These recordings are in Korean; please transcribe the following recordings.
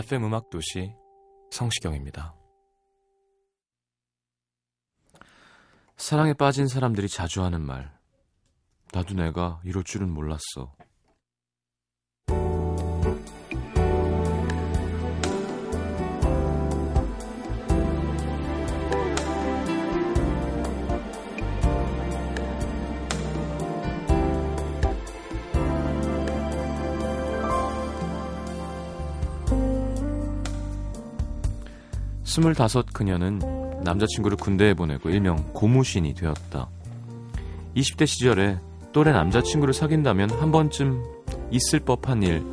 FM 음악 도시 성시경입니다. 사랑에 빠진 사람들이 자주 하는 말. 나도 내가 이럴 줄은 몰랐어. 스물다섯 그녀는 남자친구를 군대에 보내고 일명 고무신이 되었다. 20대 시절에 또래 남자친구를 사귄다면 한 번쯤 있을 법한 일,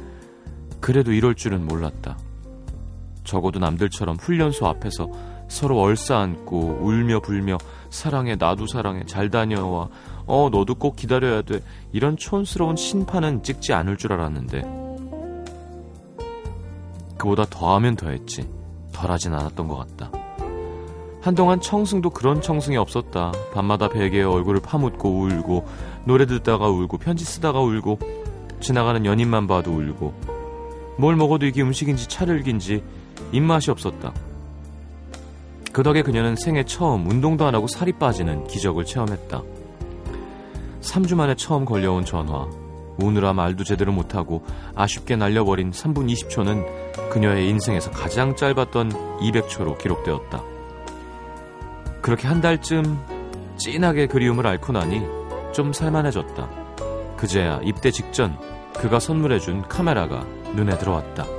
그래도 이럴 줄은 몰랐다. 적어도 남들처럼 훈련소 앞에서 서로 얼싸안고 울며 불며 사랑해 나도 사랑해 잘 다녀와 어 너도 꼭 기다려야 돼 이런 촌스러운 심판은 찍지 않을 줄 알았는데 그보다 더하면 더했지 덜하진 않았던 것 같다. 한동안 청승도 그런 청승이 없었다. 밤마다 베개에 얼굴을 파묻고 울고 노래 듣다가 울고 편지 쓰다가 울고 지나가는 연인만 봐도 울고 뭘 먹어도 이게 음식인지 차를긴지 입맛이 없었다. 그 덕에 그녀는 생애 처음 운동도 안 하고 살이 빠지는 기적을 체험했다. 3주 만에 처음 걸려온 전화. 오느라 말도 제대로 못하고 아쉽게 날려버린 3분 20초는 그녀의 인생에서 가장 짧았던 200초로 기록되었다. 그렇게 한 달쯤 진하게 그리움을 앓고 나니 좀 살만해졌다. 그제야 입대 직전 그가 선물해준 카메라가 눈에 들어왔다.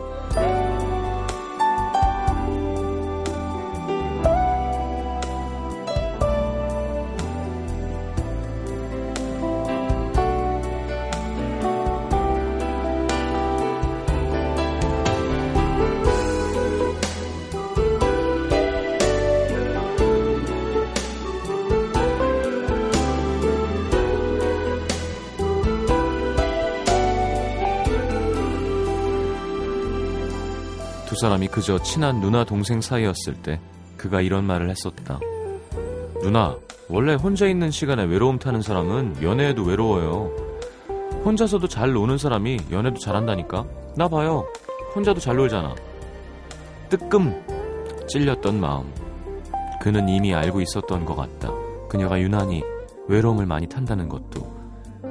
사람이 그저 친한 누나 동생 사이였을 때 그가 이런 말을 했었다. 누나, 원래 혼자 있는 시간에 외로움 타는 사람은 연애에도 외로워요. 혼자서도 잘 노는 사람이 연애도 잘한다니까? 나 봐요. 혼자도 잘 놀잖아. 뜨끔 찔렸던 마음. 그는 이미 알고 있었던 것 같다. 그녀가 유난히 외로움을 많이 탄다는 것도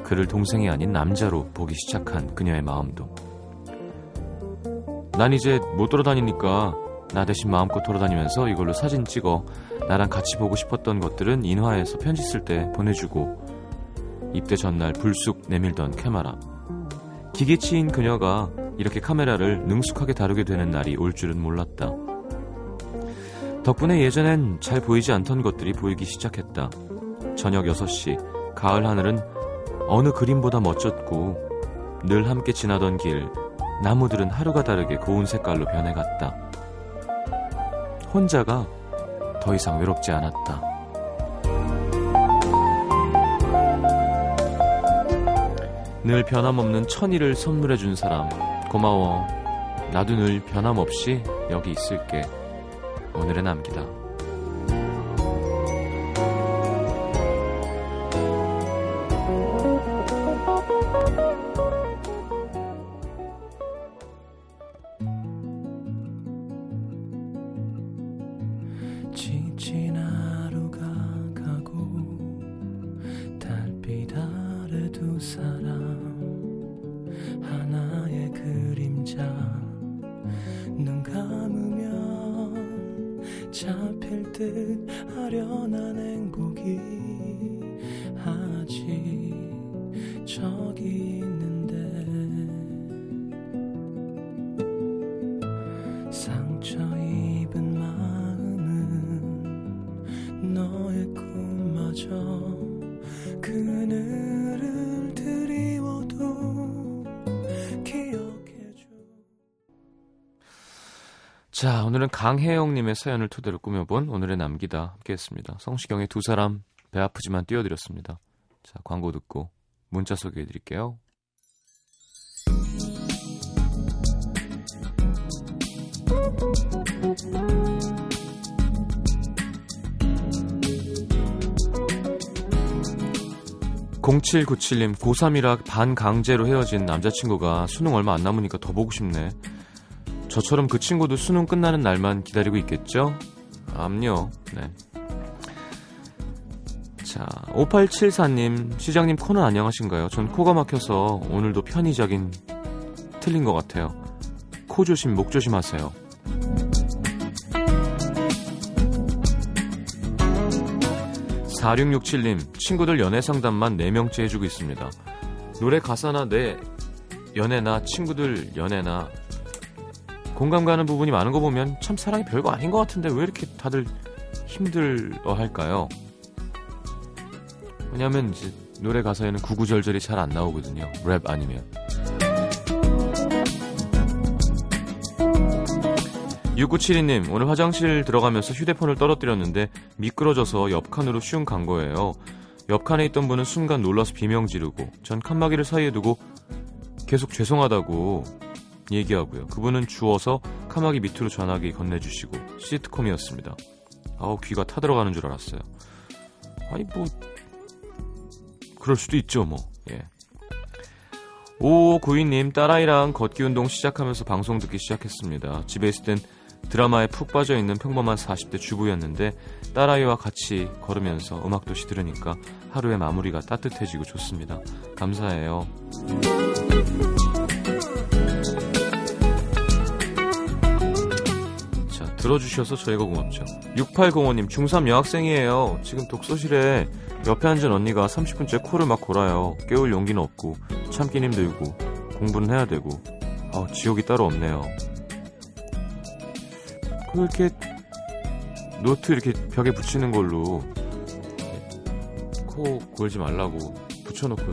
그를 동생이 아닌 남자로 보기 시작한 그녀의 마음도 난 이제 못 돌아다니니까 나 대신 마음껏 돌아다니면서 이걸로 사진 찍어 나랑 같이 보고 싶었던 것들은 인화해서 편지 쓸 때 보내주고 입대 전날 불쑥 내밀던 카메라. 기계치인 그녀가 이렇게 카메라를 능숙하게 다루게 되는 날이 올 줄은 몰랐다. 덕분에 예전엔 잘 보이지 않던 것들이 보이기 시작했다. 저녁 6시 가을 하늘은 어느 그림보다 멋졌고 늘 함께 지나던 길 나무들은 하루가 다르게 고운 색깔로 변해갔다. 혼자가 더 이상 외롭지 않았다. 늘 변함없는 천일을 선물해준 사람, 고마워. 나도 늘 변함없이 여기 있을게. 오늘의 남기다. 지친 하루가 가고 달빛 아래 두 사람 하나의 그림자 눈 감으면 잡힐 듯 아련한 행 오늘은 강혜영님의 사연을 토대로 꾸며본 오늘의 남기다 함께했습니다. 성시경의 두 사람 배 아프지만 띄워드렸습니다. 자, 광고 듣고 문자 소개해드릴게요. 0797님, 고3이라 반강제로 헤어진 남자친구가 수능 얼마 안 남으니까 더 보고 싶네. 저처럼 그 친구도 수능 끝나는 날만 기다리고 있겠죠? 암요. 네. 자, 5874님, 시장님 코는 안녕하신가요? 전 코가 막혀서 오늘도 편의적인 틀린 것 같아요. 코 조심, 목 조심하세요. 4667님, 친구들 연애 상담만 4명째 해주고 있습니다. 노래 가사나 내 연애나 친구들 연애나 공감 가는 부분이 많은 거 보면 참 사랑이 별거 아닌 것 같은데 왜 이렇게 다들 힘들어 할까요? 왜냐면 이제 노래 가사에는 구구절절이 잘 안 나오거든요. 랩 아니면. 6972님, 오늘 화장실 들어가면서 휴대폰을 떨어뜨렸는데 미끄러져서 옆칸으로 슝 간 거예요. 옆칸에 있던 분은 순간 놀라서 비명 지르고 전 칸막이를 사이에 두고 계속 죄송하다고 얘기하고요. 그분은 주워서 칸막이 밑으로 전화기 건네주시고 시트콤이었습니다. 아우 귀가 타들어가는 줄 알았어요. 아니 뭐 그럴 수도 있죠 뭐. 예. 5592님 딸아이랑 걷기 운동 시작하면서 방송 듣기 시작했습니다. 집에 있을 땐 드라마에 푹 빠져 있는 평범한 40대 주부였는데 딸아이와 같이 걸으면서 음악 도시 들으니까 하루의 마무리가 따뜻해지고 좋습니다. 감사해요. 들어주셔서 저희가 고맙죠. 6805님, 중3 여학생이에요. 지금 독서실에 옆에 앉은 언니가 30분째 코를 막 골아요. 깨울 용기는 없고, 참기는 힘들고, 공부는 해야 되고, 아, 지옥이 따로 없네요. 그렇게 노트 이렇게 벽에 붙이는 걸로 코 골지 말라고 붙여놓고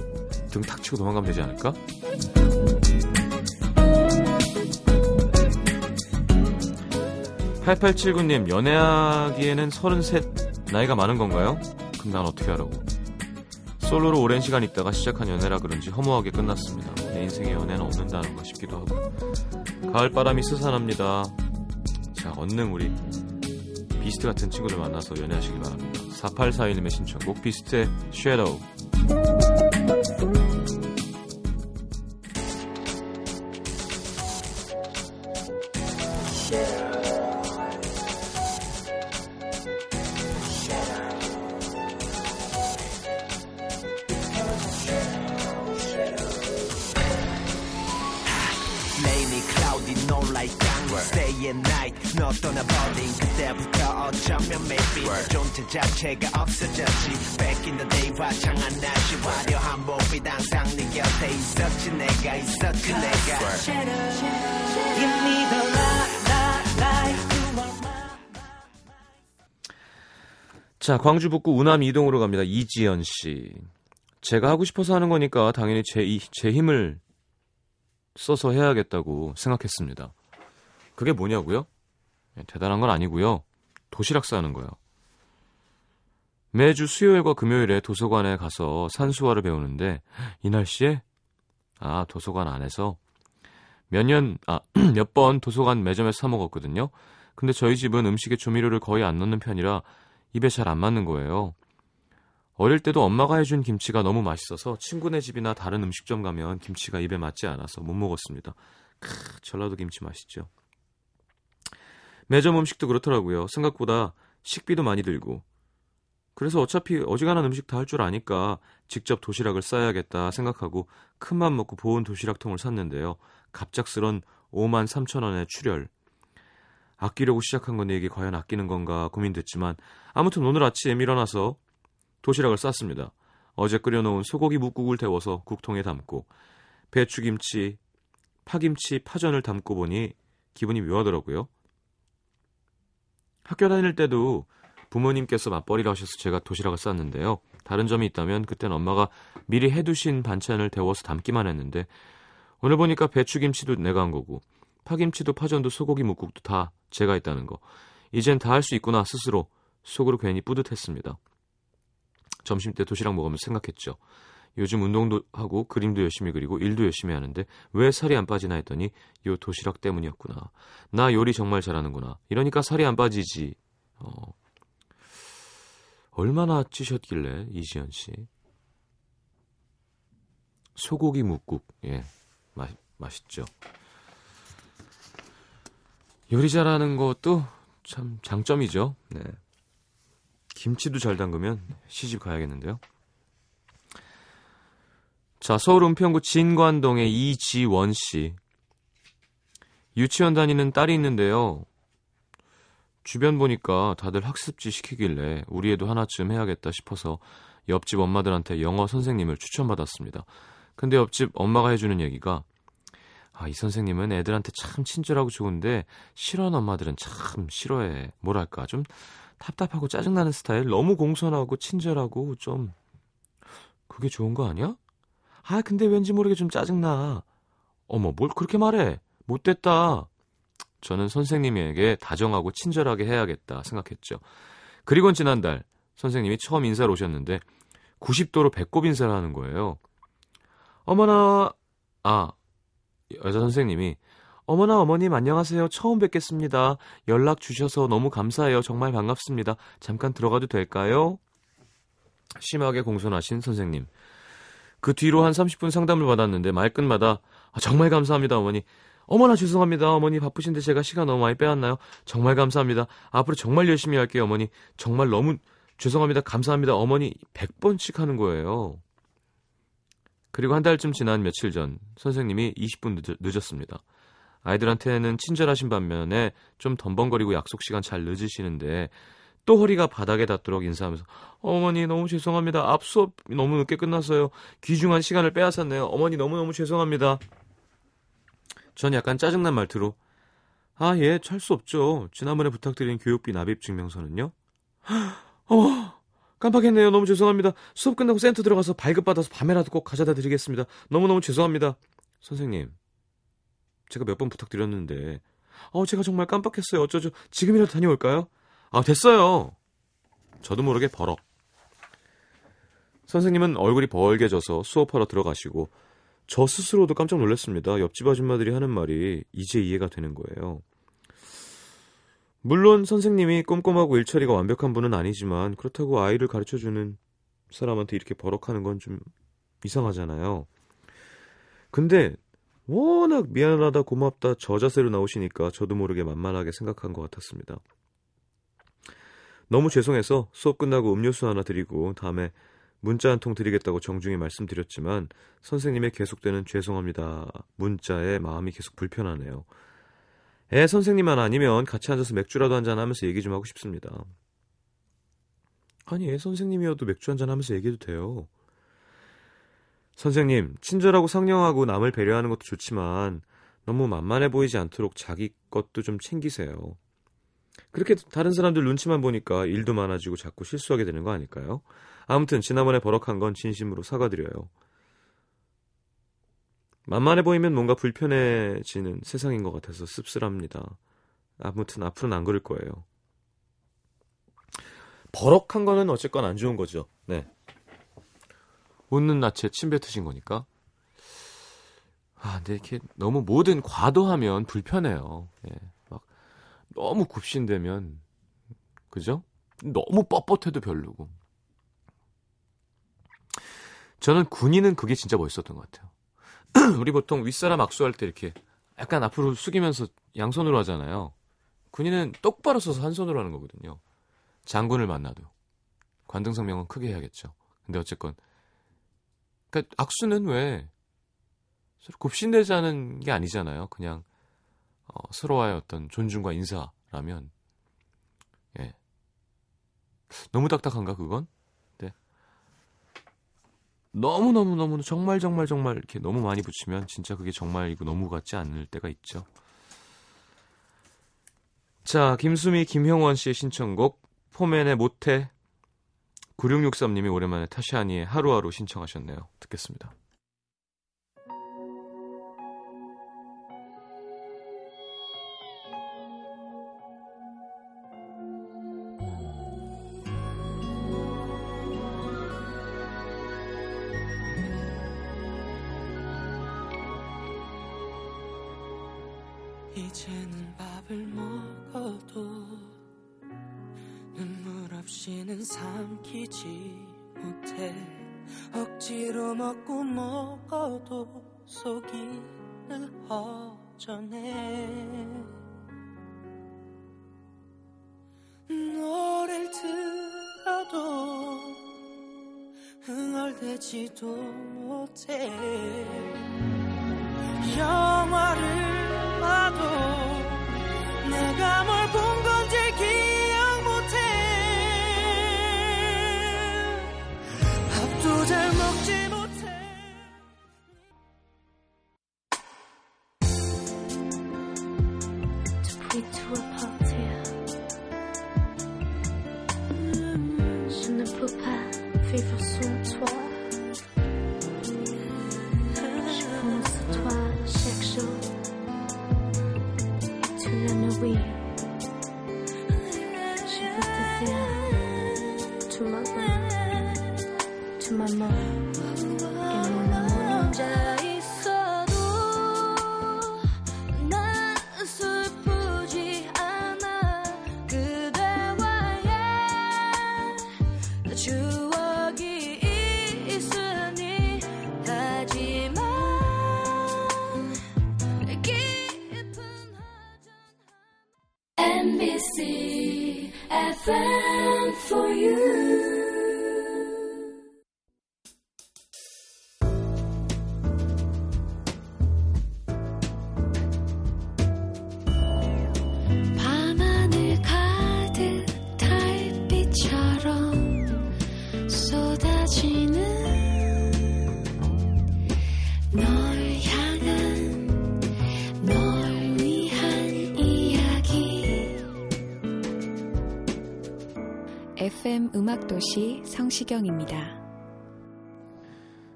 등 탁 치고 도망가면 되지 않을까? (8879님) 연애하기에는 (33) 나이가 많은 건가요? 그럼 난 어떻게 하라고 솔로로 오랜 시간 있다가 시작한 연애라 그런지 허무하게 끝났습니다 내 인생에 연애는 없는다는가 싶기도 하고 가을 바람이 스산합니다 자, 언능 우리 비스트 같은 친구들 만나서 연애하시기 바랍니다. 4841님의 신청곡 비스트의 Shadow. Rainy, 어쩌면 maybe 존재 자체가 없어졌지 Back in the day 화창한 날씨 화려한 몸빛 항상 네 곁에 있었지 내가 있었지 내가 Give me the light, light, light 자, 광주 북구 우남 이동으로 갑니다. 이지연 씨. 제가 하고 싶어서 하는 거니까 당연히 제, 이- 제 힘을 써서 해야겠다고 생각했습니다. 그게 뭐냐고요? 예, 대단한 건 아니고요. 도시락 싸는 거예요. 매주 수요일과 금요일에 도서관에 가서 산수화를 배우는데 이 날씨에 아 도서관 안에서 몇 년 아 몇 번 도서관 매점에서 사 먹었거든요. 근데 저희 집은 음식에 조미료를 거의 안 넣는 편이라 입에 잘 안 맞는 거예요. 어릴 때도 엄마가 해준 김치가 너무 맛있어서 친구네 집이나 다른 음식점 가면 김치가 입에 맞지 않아서 못 먹었습니다. 크, 전라도 김치 맛있죠. 매점 음식도 그렇더라고요. 생각보다 식비도 많이 들고. 그래서 어차피 어지간한 음식 다 할 줄 아니까 직접 도시락을 싸야겠다 생각하고 큰맘 먹고 보온 도시락통을 샀는데요. 갑작스런 5만 3천 원의 출혈. 아끼려고 시작한 건데 이게 과연 아끼는 건가 고민됐지만 아무튼 오늘 아침에 일어나서 도시락을 쌌습니다. 어제 끓여놓은 소고기 묵국을 데워서 국통에 담고 배추김치, 파김치, 파전을 담고 보니 기분이 묘하더라고요. 학교 다닐 때도 부모님께서 맞벌이를 하셔서 제가 도시락을 쌌는데요. 다른 점이 있다면 그땐 엄마가 미리 해두신 반찬을 데워서 담기만 했는데 오늘 보니까 배추김치도 내가 한 거고 파김치도 파전도 소고기 묵국도 다 제가 했다는 거. 이젠 다 할 수 있구나 스스로 속으로 괜히 뿌듯했습니다. 점심 때 도시락 먹으면서 생각했죠. 요즘 운동도 하고 그림도 열심히 그리고 일도 열심히 하는데 왜 살이 안 빠지나 했더니 요 도시락 때문이었구나. 나 요리 정말 잘하는구나. 이러니까 살이 안 빠지지. 어. 얼마나 찌셨길래 이지연 씨. 소고기 묵국. 예. 맛, 맛있죠. 요리 잘하는 것도 참 장점이죠. 네. 김치도 잘 담그면 시집 가야겠는데요. 자, 서울 은평구 진관동의 이지원 씨. 유치원 다니는 딸이 있는데요. 주변 보니까 다들 학습지 시키길래 우리 애도 하나쯤 해야겠다 싶어서 옆집 엄마들한테 영어 선생님을 추천받았습니다. 근데 옆집 엄마가 해주는 얘기가 아, 이 선생님은 애들한테 참 친절하고 좋은데 싫어하는 엄마들은 참 싫어해. 뭐랄까 좀 답답하고 짜증나는 스타일. 너무 공손하고 친절하고 좀 그게 좋은 거 아니야? 아, 근데 왠지 모르게 좀 짜증나. 어머, 뭘 그렇게 말해? 못됐다. 저는 선생님에게 다정하고 친절하게 해야겠다 생각했죠. 그리곤 지난달 선생님이 처음 인사를 오셨는데 90도로 배꼽 인사를 하는 거예요. 어머나, 아, 여자 선생님이 어머나 어머님 안녕하세요. 처음 뵙겠습니다. 연락 주셔서 너무 감사해요. 정말 반갑습니다. 잠깐 들어가도 될까요? 심하게 공손하신 선생님. 그 뒤로 한 30분 상담을 받았는데 말끝마다 아, 정말 감사합니다 어머니. 어머나 죄송합니다 어머니 바쁘신데 제가 시간 너무 많이 빼왔나요? 정말 감사합니다. 앞으로 정말 열심히 할게요 어머니. 정말 너무 죄송합니다. 감사합니다 어머니 100번씩 하는 거예요. 그리고 한 달쯤 지난 며칠 전 선생님이 20분 늦, 었습니다 아이들한테는 친절하신 반면에 좀 덤벙거리고 약속 시간 잘 늦으시는데 또 허리가 바닥에 닿도록 인사하면서 어머니 너무 죄송합니다. 앞 수업 너무 늦게 끝났어요. 귀중한 시간을 빼앗았네요. 어머니 너무너무 죄송합니다. 전 약간 짜증난 말투로 아, 예, 찰수 없죠. 지난번에 부탁드린 교육비 납입 증명서는요? 어, 깜빡했네요. 너무 죄송합니다. 수업 끝나고 센터 들어가서 발급받아서 밤에라도 꼭 가져다 드리겠습니다. 너무너무 죄송합니다. 선생님, 제가 몇 번 부탁드렸는데, 어, 제가 정말 깜빡했어요. 어쩌죠? 지금이라도 다녀올까요? 아, 됐어요. 저도 모르게 버럭. 선생님은 얼굴이 벌게 져서 수업하러 들어가시고, 저 스스로도 깜짝 놀랐습니다. 옆집 아줌마들이 하는 말이 이제 이해가 되는 거예요. 물론 선생님이 꼼꼼하고 일처리가 완벽한 분은 아니지만 그렇다고 아이를 가르쳐주는 사람한테 이렇게 버럭하는 건 좀 이상하잖아요. 근데 워낙 미안하다 고맙다 저 자세로 나오시니까 저도 모르게 만만하게 생각한 것 같았습니다. 너무 죄송해서 수업 끝나고 음료수 하나 드리고 다음에 문자 한 통 드리겠다고 정중히 말씀드렸지만 선생님의 계속되는 죄송합니다 문자에 마음이 계속 불편하네요. 애 선생님만 아니면 같이 앉아서 맥주라도 한 잔 하면서 얘기 좀 하고 싶습니다. 아니, 애 선생님이어도 맥주 한 잔 하면서 얘기해도 돼요. 선생님, 친절하고 상냥하고 남을 배려하는 것도 좋지만 너무 만만해 보이지 않도록 자기 것도 좀 챙기세요. 그렇게 다른 사람들 눈치만 보니까 일도 많아지고 자꾸 실수하게 되는 거 아닐까요? 아무튼 지난번에 버럭한 건 진심으로 사과드려요. 만만해 보이면 뭔가 불편해지는 세상인 것 같아서 씁쓸합니다. 아무튼 앞으로는 안 그럴 거예요. 버럭한 거는 어쨌건 안 좋은 거죠. 네. 웃는 낯에 침 뱉으신 거니까. 아, 근데 이렇게 너무 뭐든 과도하면 불편해요. 예. 막 너무 굽신되면 그죠? 너무 뻣뻣해도 별로고. 저는 군인은 그게 진짜 멋있었던 것 같아요. 우리 보통 윗사람 악수할 때 이렇게 약간 앞으로 숙이면서 양손으로 하잖아요. 군인은 똑바로 서서 한 손으로 하는 거거든요. 장군을 만나도. 관등 성명은 크게 해야겠죠. 근데 어쨌건 그러니까 악수는 왜 서로 굽신대자는 게 아니잖아요. 그냥 어, 서로와의 어떤 존중과 인사라면 예. 너무 딱딱한가 그건? 너무 너무 너무 정말 정말 정말 이렇게 너무 많이 붙이면 진짜 그게 정말 이거 너무 같지 않을 때가 있죠. 자, 김수미 김형원 씨의 신청곡 포맨의 모태 9663님이 오랜만에 타샤니의 하루하루 신청하셨네요. 듣겠습니다. 없이는 삼키지 못해. 억지로 먹고 먹어도 속이 늘 허전해. 노래를 들어도 흥얼대지도 못해. 영화를 Lanawi. She was the fear to my to my mom. FM 음악도시 성시경입니다.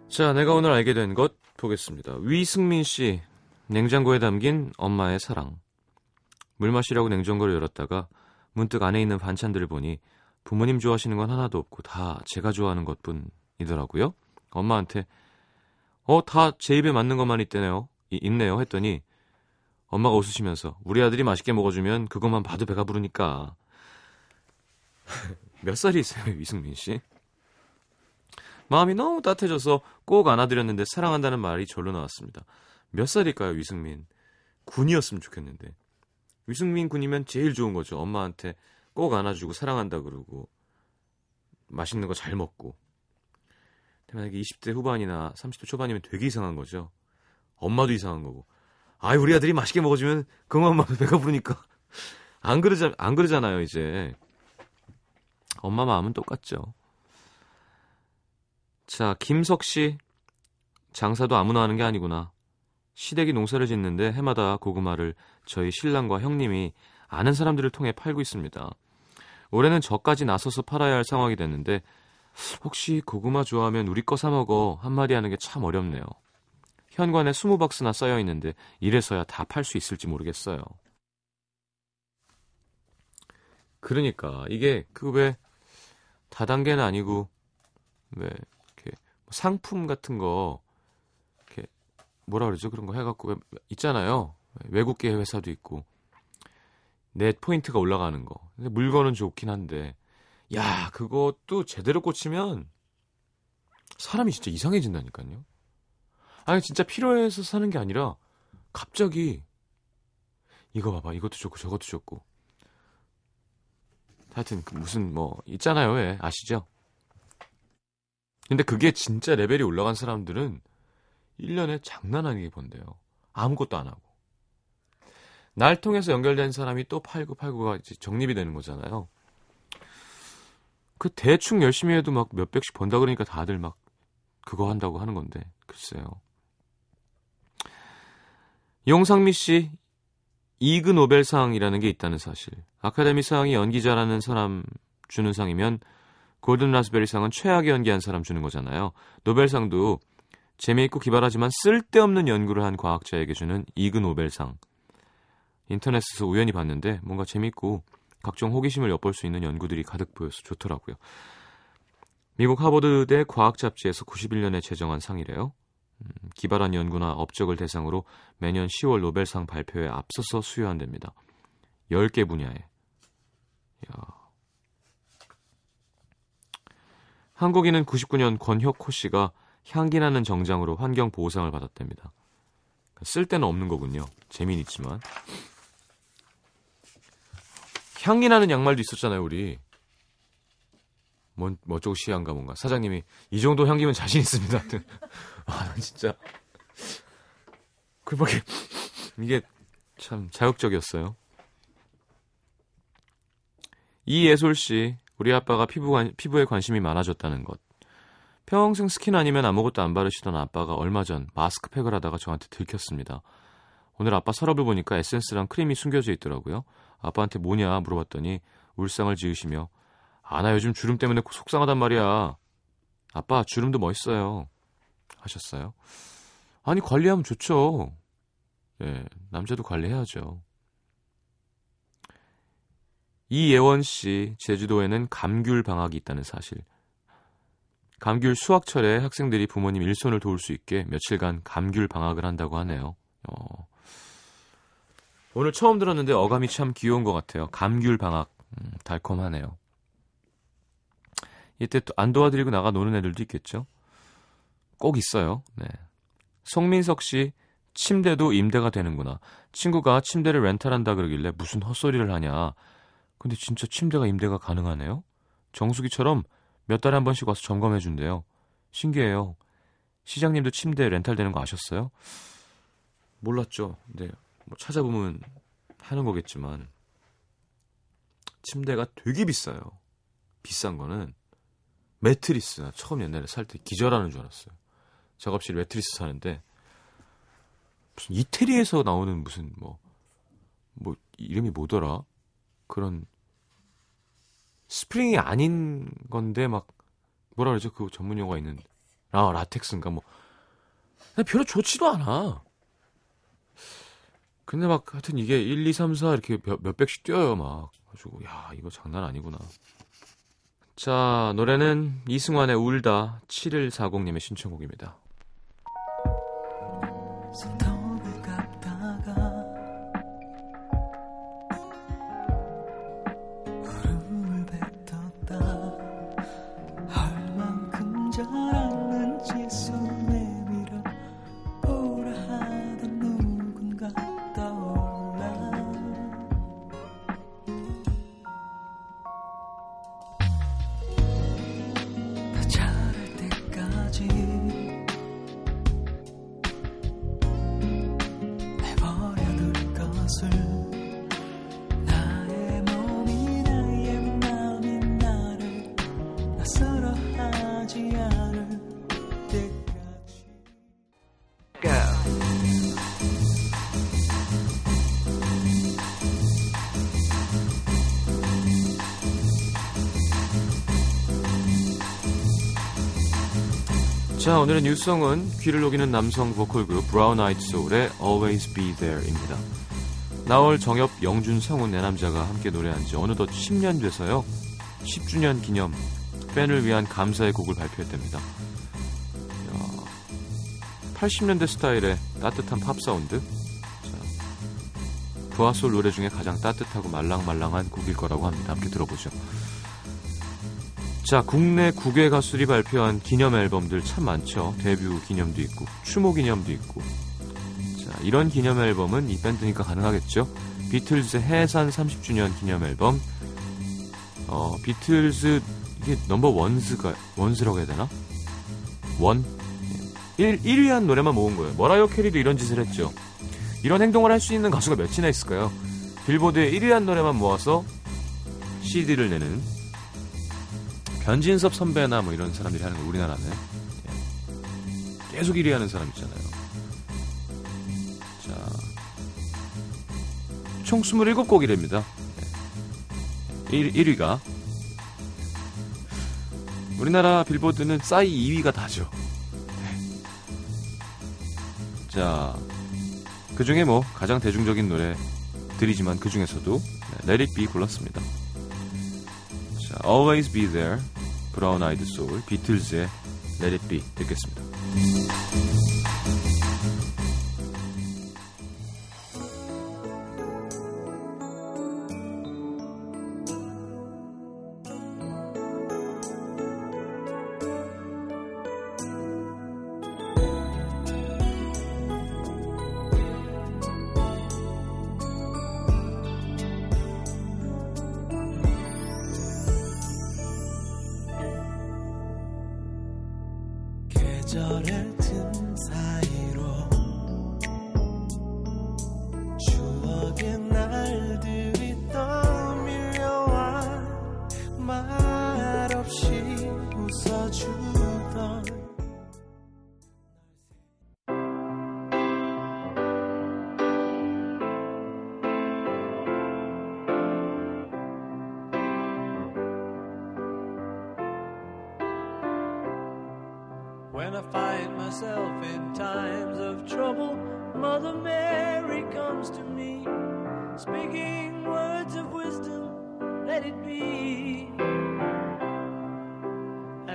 자, 내가 오늘 알게 된 것 보겠습니다. 위승민 씨, 냉장고에 담긴 엄마의 사랑. 물 마시려고 냉장고를 열었다가 문득 안에 있는 반찬들을 보니 부모님 좋아하시는 건 하나도 없고 다 제가 좋아하는 것 뿐이더라고요. 엄마한테 어, 다 제 입에 맞는 것만 있대네요. 이- 있네요. 했더니 엄마가 웃으시면서 우리 아들이 맛있게 먹어주면 그것만 봐도 배가 부르니까. 몇 살이세요, 위승민 씨? 마음이 너무 따뜻해져서 꼭 안아드렸는데 사랑한다는 말이 절로 나왔습니다. 몇 살일까요, 위승민? 군이었으면 좋겠는데. 위승민 군이면 제일 좋은 거죠. 엄마한테 꼭 안아주고 사랑한다 그러고 맛있는 거 잘 먹고. 만약에 20대 후반이나 30대 초반이면 되게 이상한 거죠. 엄마도 이상한 거고. 아이 우리 아들이 맛있게 먹어주면 봐도 배가 부르니까 안 그러자 안 그러잖아요 이제. 엄마 마음은 똑같죠. 자, 김석 씨. 장사도 아무나 하는 게 아니구나. 시댁이 농사를 짓는데 해마다 고구마를 저희 신랑과 형님이 아는 사람들을 통해 팔고 있습니다. 올해는 저까지 나서서 팔아야 할 상황이 됐는데 혹시 고구마 좋아하면 우리 거 사 먹어 한마디 하는 게 참 어렵네요. 현관에 20박스나 쌓여 있는데 이래서야 다 팔 수 있을지 모르겠어요. 그러니까 이게 그 왜 다단계는 아니고 왜 이렇게 뭐 상품 같은 거 이렇게 뭐라 그러죠? 그런 거 해갖고 왜 있잖아요. 외국계 회사도 있고. 넷 포인트가 올라가는 거. 근데 물건은 좋긴 한데. 야 그것도 제대로 꽂히면 사람이 진짜 이상해진다니까요. 아니 진짜 필요해서 사는 게 아니라 갑자기 이거 봐봐. 이것도 좋고 저것도 좋고 하여튼 그 무슨 뭐 있잖아요 왜 아시죠? 근데 그게 진짜 레벨이 올라간 사람들은 1년에 장난 아니게 번대요. 아무것도 안 하고. 날 통해서 연결된 사람이 또 팔고 팔고가 이제 정립이 되는 거잖아요. 그 대충 열심히 해도 막 몇백씩 번다 그러니까 다들 막 그거 한다고 하는 건데 글쎄요. 용상미 씨 이그 노벨상이라는 게 있다는 사실. 아카데미 상이 연기 잘하는 사람 주는 상이면 골든 라스베리 상은 최악의 연기한 사람 주는 거잖아요. 노벨상도 재미있고 기발하지만 쓸데없는 연구를 한 과학자에게 주는 이그 노벨상. 인터넷에서 우연히 봤는데 뭔가 재밌고 각종 호기심을 엿볼 수 있는 연구들이 가득 보여서 좋더라고요. 미국 하버드대 과학 잡지에서 91년에 제정한 상이래요. 음, 기발한 연구나 업적을 대상으로 매년 10월 노벨상 발표에 앞서서 수여한답니다. 10개 분야에. 야. 한국인은 99년 권혁호 씨가 향기나는 정장으로 환경 보호상을 받았답니다. 쓸 데는 없는 거군요. 재미는 있지만. 향기 나는 양말도 있었잖아요, 우리. 뭔, 뭐저고 시한가 뭔가. 사장님이, 이 정도 향기면 자신 있습니다. 아, 진짜. 그 밖에, 이게 참 자극적이었어요. 이예솔 씨, 우리 아빠가 피부, 피부에 관심이 많아졌다는 것. 평생 스킨 아니면 아무것도 안 바르시던 아빠가 얼마 전 마스크팩을 하다가 저한테 들켰습니다. 오늘 아빠 서랍을 보니까 에센스랑 크림이 숨겨져 있더라고요. 아빠한테 뭐냐 물어봤더니 울상을 지으시며 아 나 요즘 주름 때문에 속상하단 말이야. 아빠 주름도 멋있어요. 하셨어요. 아니 관리하면 좋죠. 예, 남자도 관리해야죠. 이예원 씨 제주도에는 감귤 방학이 있다는 사실. 감귤 수확철에 학생들이 부모님 일손을 도울 수 있게 며칠간 감귤 방학을 한다고 하네요. 어. 오늘 처음 들었는데 어감이 참 귀여운 것 같아요. 감귤 방학. 음, 달콤하네요. 이때 또 안 도와드리고 나가 노는 애들도 있겠죠? 꼭 있어요. 네. 송민석 씨, 침대도 임대가 되는구나. 친구가 침대를 렌탈한다 그러길래 무슨 헛소리를 하냐. 근데 진짜 침대가 임대가 가능하네요? 정수기처럼 몇 달에 한 번씩 와서 점검해 준대요. 신기해요. 시장님도 침대 렌탈 되는 거 아셨어요? 몰랐죠. 네. 뭐 찾아보면 하는 거겠지만 침대가 되게 비싸요. 비싼 거는 매트리스. 나 처음 옛날에 살 때 기절하는 줄 알았어요. 작업실 매트리스 사는데 무슨 이태리에서 나오는 무슨 뭐뭐 뭐 이름이 뭐더라? 그런 스프링이 아닌 건데 막 뭐라 그러죠? 그 전문 용어가 있는 아 라텍스인가 뭐 별로 좋지도 않아. 근데 막 하여튼 이게 1, 2, 3, 4 이렇게 몇, 몇 백씩 뛰어요 막. 가지고 야 이거 장난 아니구나. 자 노래는 이승환의 울다 7140님의 신청곡입니다. 자 오늘의 new song은 귀를 녹이는 남성 보컬 그룹 브라운 아이드 소울의 Always Be There입니다. 나얼 정엽 영준 성훈 네 남자가 함께 노래한 지 어느덧 10년 됐어요. 10주년 기념 팬을 위한 감사의 곡을 발표했답니다. 이야, 80년대 스타일의 따뜻한 팝 사운드. 자, 브아솔 노래 중에 가장 따뜻하고 말랑말랑한 곡일 거라고 합니다. 함께 들어보죠. 자, 국내 국외 가수들이 발표한 기념 앨범들 참 많죠. 데뷔 기념도 있고, 추모 기념도 있고. 자, 이런 기념 앨범은 이 밴드니까 가능하겠죠. 비틀즈 해산 30주년 기념 앨범. 어, 비틀즈 이게 number ones가 ones라고 해야 되나? one 1, 1위 한 노래만 모은 거예요. 머라이어 캐리도 이런 짓을 했죠. 이런 행동을 할 수 있는 가수가 몇이나 있을까요? 빌보드에 1위 한 노래만 모아서 CD를 내는 변진섭 선배나 뭐 이런 사람들이 하는 거 우리나라는 예. 계속 1위 하는 사람 있잖아요. 자, 총 27곡이랍니다. 1, 1위가 우리나라 빌보드는 싸이 2위가 다죠. 네. 자, 그 중에 뭐 가장 대중적인 노래들이지만 그 중에서도 네, Let It Be 골랐습니다. 자, Always Be There, Brown Eyed Soul, 비틀즈의 Be 듣겠습니다.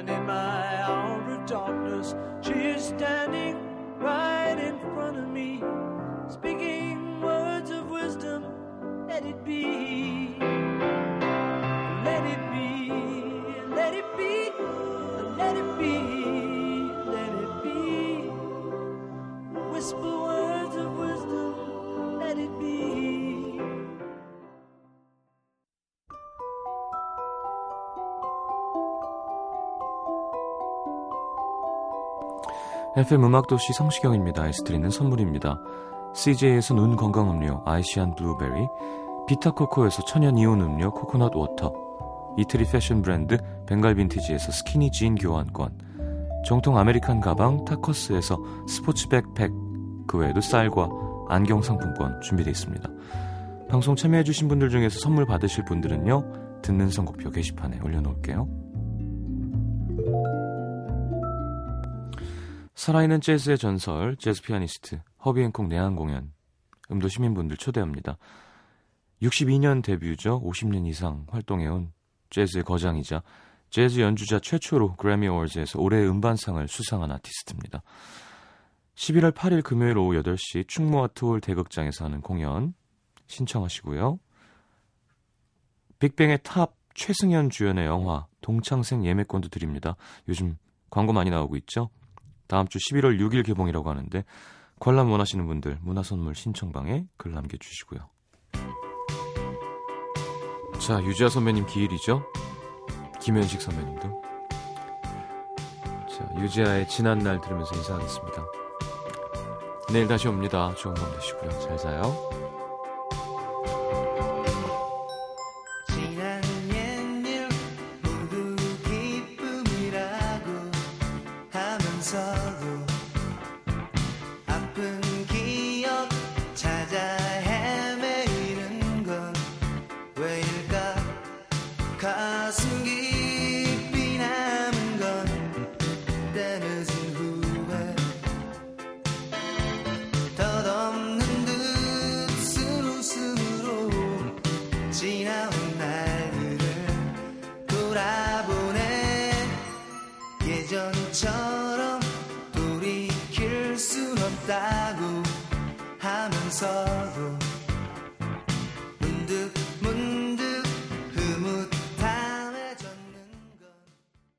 And in my hour of darkness, she is standing right in front of me, speaking words of wisdom, let it be. FM 음악도시 성시경입니다. 에서 드리는 선물입니다. CJ에서 눈 건강 음료 아이시안 블루베리, 비타코코에서 천연 이온 음료 코코넛 워터, 이태리 패션 브랜드 벵갈 빈티지에서 스키니 진 교환권, 정통 American 가방 타커스에서 스포츠 백팩, 그 외에도 쌀과 안경 상품권 준비되어 있습니다. 방송 참여해주신 분들 중에서 선물 받으실 분들은요, 듣는 선곡표 게시판에 올려놓을게요. 살아있는 재즈의 전설, 재즈 피아니스트 허비 행콕 내한 공연, 음도 시민분들 초대합니다. 62년 데뷔죠. 50년 이상 활동해온 재즈의 거장이자 재즈 연주자 최초로 그래미 어워즈에서 올해의 음반상을 수상한 아티스트입니다. 11월 8일 금요일 오후 8시 충무 아트홀 대극장에서 하는 공연 신청하시고요. 빅뱅의 탑 최승현 주연의 영화 동창생 예매권도 드립니다. 요즘 광고 많이 나오고 있죠. 다음 주 11월 6일 개봉이라고 하는데 관람 원하시는 분들 문화선물 신청방에 글 남겨주시고요. 자 유지아 선배님 기일이죠. 김현식 선배님도. 자 유지아의 지난 날 들으면서 인사하겠습니다. 내일 다시 옵니다. 좋은 밤 되시고요. 잘 자요.